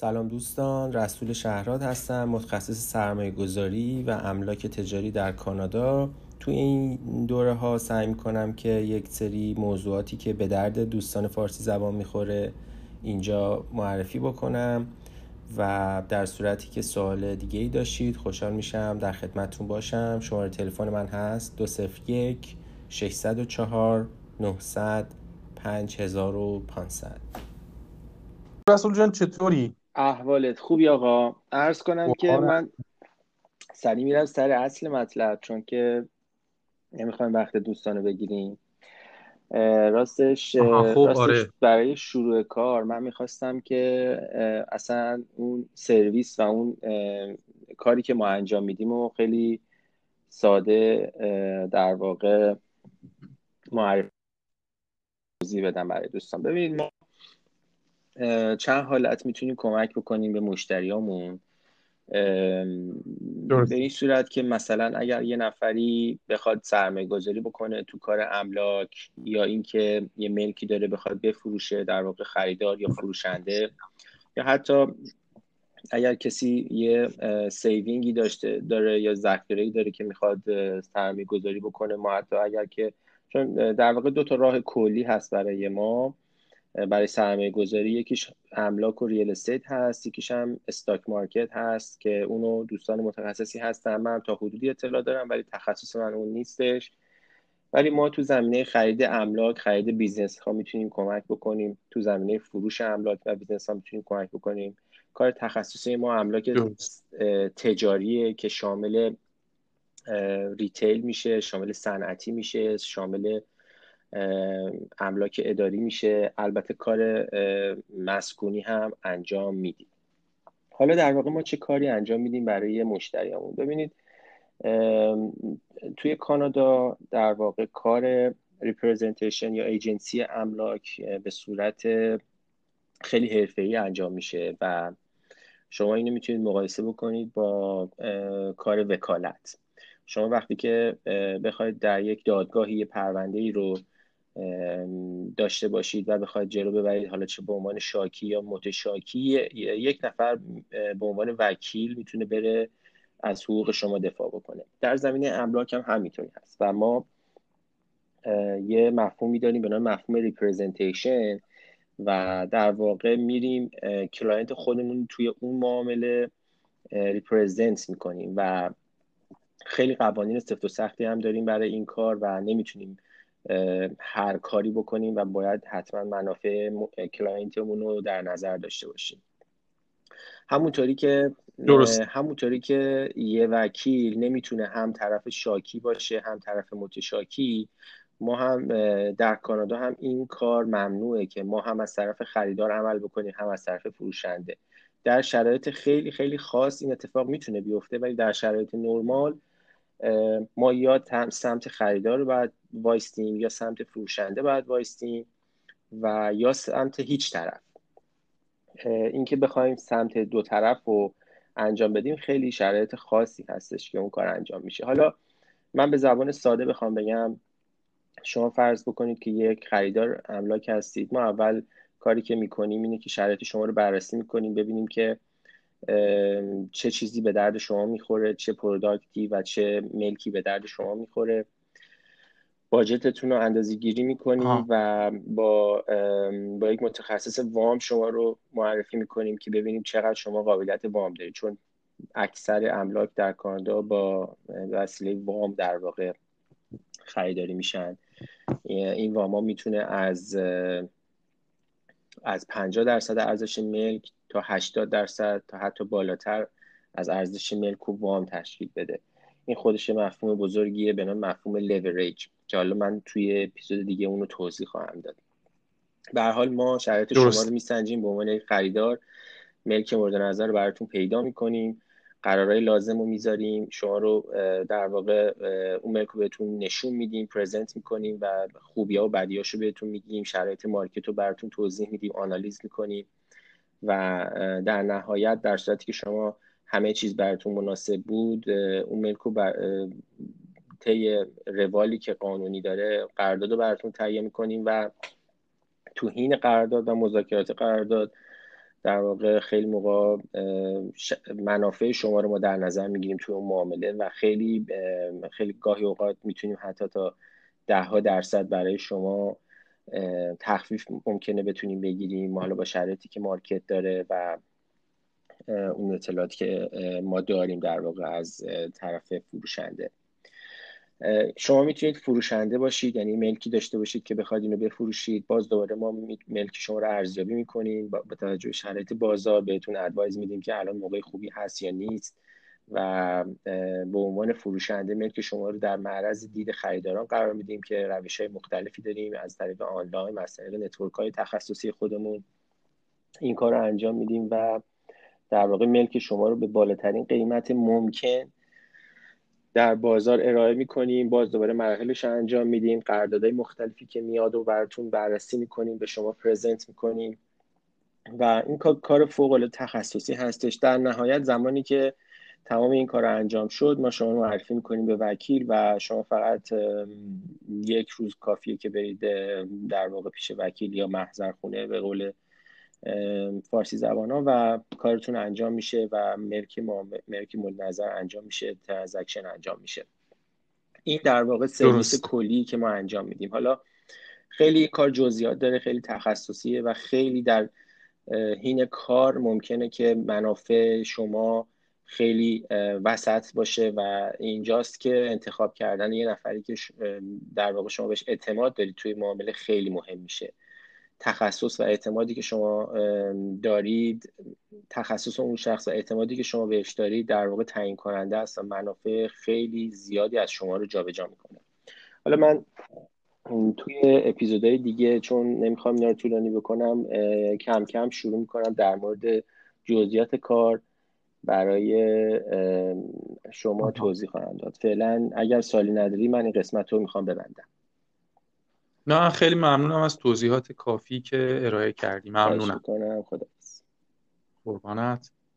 دوستان رسول شهرات هستم متخصص سرمایه گذاری و املاک تجاری در کانادا. تو این دوره ها سعی می‌کنم که یک سری موضوعاتی که به درد دوستان فارسی زبان می‌خوره اینجا معرفی بکنم و در صورتی که سوال دیگه ای داشتید خوشحال میشم در خدمتتون باشم. شماره تلفن من هست 201 604 900 5500 رسول جان چطوری؟ احوالت خوبی آقا؟ عرض کنم که من سریع میرم سر اصل مطلب چون که نمی‌خوایم وقت دوستانو بگیریم. راستش, راستش آره. برای شروع کار من می‌خواستم که اصلا اون سرویس و اون کاری که ما انجام میدیم و خیلی ساده در واقع معرفی بدم برای دوستان. ببینید ما چند حالت می‌تونیم کمک بکنیم به مشتریامون؟ به این صورت که مثلا اگر یه نفری بخواد سرمایه گذاری بکنه تو کار املاک یا اینکه یه ملکی داره بخواد بفروشه در واقع خریدار یا فروشنده یا حتی اگر کسی یه saving ی داشته داره یا ذخیره داره که می‌خواد سرمایه گذاری بکنه ما حتی اگر که چون در واقع دو تا راه کلی هست برای ما. برای سرمایه گذاری یکیش املاک و real estate هست یکیش هم stock market هست که اونو دوستان متخصصی هستن. من تا حدودی اطلاع دارم ولی تخصص من اون نیستش. ولی ما تو زمینه خرید املاک خرید business ها می‌تونیم کمک بکنیم. تو زمینه فروش املاک و business ها می‌تونیم کمک بکنیم. کار تخصصی ما املاک تجاریه که شامل retail میشه شامل صنعتی میشه شامل املاک اداری میشه. البته کار مسکونی هم انجام میدیم. حالا در واقع ما چه کاری انجام میدیم برای مشتریامون؟ ببینید توی کانادا در واقع کار representation یا ایجنسی املاک به صورت خیلی حرفه‌ای انجام میشه و شما اینو می‌تونید مقایسه بکنید با کار وکالت. شما وقتی که بخواید در یک دادگاهی یه پرونده ای رو داشته باشید و بخواید جلو ببرید. حالا چه به عنوان شاکی یا متشاکی یک نفر به عنوان وکیل می‌تونه بره از حقوق شما دفاع بکنه. در زمینه املاک هم همینطوری هست. و ما یه مفهومی داریم به نام مفهوم representation و در واقع میریم client خودمون توی اون معامله represent می‌کنیم. و خیلی قوانین سفت و سختی هم داریم برای این کار و نمی‌تونیم هر کاری بکنیم و باید حتما منافع client مون رو در نظر داشته باشیم همونطوری که درست. همونطوری که یه وکیل نمی‌تونه هم طرف شاکی باشه هم طرف متشاکی ما هم در کانادا هم این کار ممنوعه که ما هم از طرف خریدار عمل بکنیم هم از طرف فروشنده در شرایط خیلی خیلی خاص این اتفاق می‌تونه بیفته ولی در شرایط نرمال ما یا سمت خریدار رو باید وایستیم یا سمت فروشنده باید وایستیم و یا سمت هیچ طرف. اینکه بخوایم سمت دو طرف رو انجام بدیم خیلی شرایط خاصی هستش که اون کار انجام میشه. حالا من به زبان ساده بخوام بگم شما فرض بکنید که یک خریدار املاک هستید. ما اول کاری که می‌کنیم اینه که شرایط شما رو بررسی می‌کنیم ببینیم که چه چیزی به درد شما می‌خوره چه پروداکتی و چه ملکی به درد شما می‌خوره. باجتتون رو اندازه گیری می‌کنیم و با با یک متخصص وام شما رو معرفی می‌کنیم که ببینیم چقدر شما قابلیت وام دارید. چون اکثر املاک در کانادا با وسیله وام در واقع خریداری میشن. این وام ها می‌تونه از از 50 درصد ارزش ملک تا 80 درصد تا حتی بالاتر از ارزش ملک و وام تشکیل بده. این خودش مفهوم بزرگیه به نام مفهوم لیوریج که حالا من توی اپیزود دیگه اونو توضیح خواهم داد. به حال ما شرایط شما رو میسنجیم به عنوان خریدار. ملک مورد نظر رو براتون پیدا می‌کنیم. قرارهای لازم رو می‌ذاریم. شما رو در واقع اون ملک رو بهتون نشون میدیم پرزنت می‌کنیم و خوبی ها و بدی رو بهتون میگیم. شرایط مارکت رو براتون توضیح میدیم آنالیز می‌کنیم و در نهایت در صورتی که شما همه چیز براتون مناسب بود اون ملک رو بر... طی روالی که قانونی داره قرارداد رو براتون تهیه می‌کنیم و تو حین قرارداد و مذاکرات قرارداد در واقع خیلی موقع منافع شما رو ما در نظر می‌گیریم توی اون معامله و خیلی خیلی گاهی اوقات می‌تونیم حتی تا ده ها درصد برای شما تخفیف ممکنه بتونیم بگیریم. حالا با شرایطی که مارکت داره و اون اطلاعاتی که ما داریم در واقع از طرف فروشنده. شما می‌تونید فروشنده باشید یعنی ملکی داشته باشید که بخواید اینو بفروشید. باز دوباره ما ملک شما رو ارزیابی می‌کنیم با توجه شرایط بازار. بهتون advise میدیم که الان موقع خوبی هست یا نیست. و به عنوان فروشنده ملک شما رو در معرض دید خریداران قرار میدیم که روش های مختلفی داریم از طریق آنلاین از طریق network های تخصصی خودمون. این کار رو انجام میدیم و در واقع ملک شما رو به بالاترین قیمت ممکن در بازار ارائه می‌کنیم باز دوباره مراحلش انجام میدیم قراردادهای مختلفی که میاد و براتون بررسی می‌کنیم به شما پرزنت می‌کنیم. و این کار فوق العاده تخصصی هستش. در نهایت زمانی که تمام این کار انجام شد ما شما معرفی می‌کنیم به وکیل و شما فقط یک روز کافیه که برید در واقع پیش وکیل یا محضر خونه به قول فارسی زبان ها و کارتون انجام میشه و ما ملک مورد نظر انجام میشه ترانزکشن انجام میشه. این در واقع سرویس کلی که ما انجام میدیم. حالا خیلی کار جزئیات داره خیلی تخصصیه و خیلی در حین کار ممکنه که منافع شما خیلی وسط باشه و اینجاست که انتخاب کردن یه نفری که در واقع شما بهش اعتماد دارید توی معامله خیلی مهم میشه. تخصص و اعتمادی که شما دارید تخصص اون شخص و اعتمادی که شما بهش دارید در واقع تعیین کننده است و منافع خیلی زیادی از شما رو جابجا می‌کنه. حالا من توی اپیزودهای دیگه چون نمی‌خوام اینا رو طولانی بکنم کم کم شروع می‌کنم در مورد جزئیات کار برای شما توضیح خواهم داد. فعلا اگر سالی نداری من این قسمت رو می‌خوام ببندم. نه خیلی ممنونم از توضیحات کافی که ارائه کردی. ممنونم. خدا قربانت.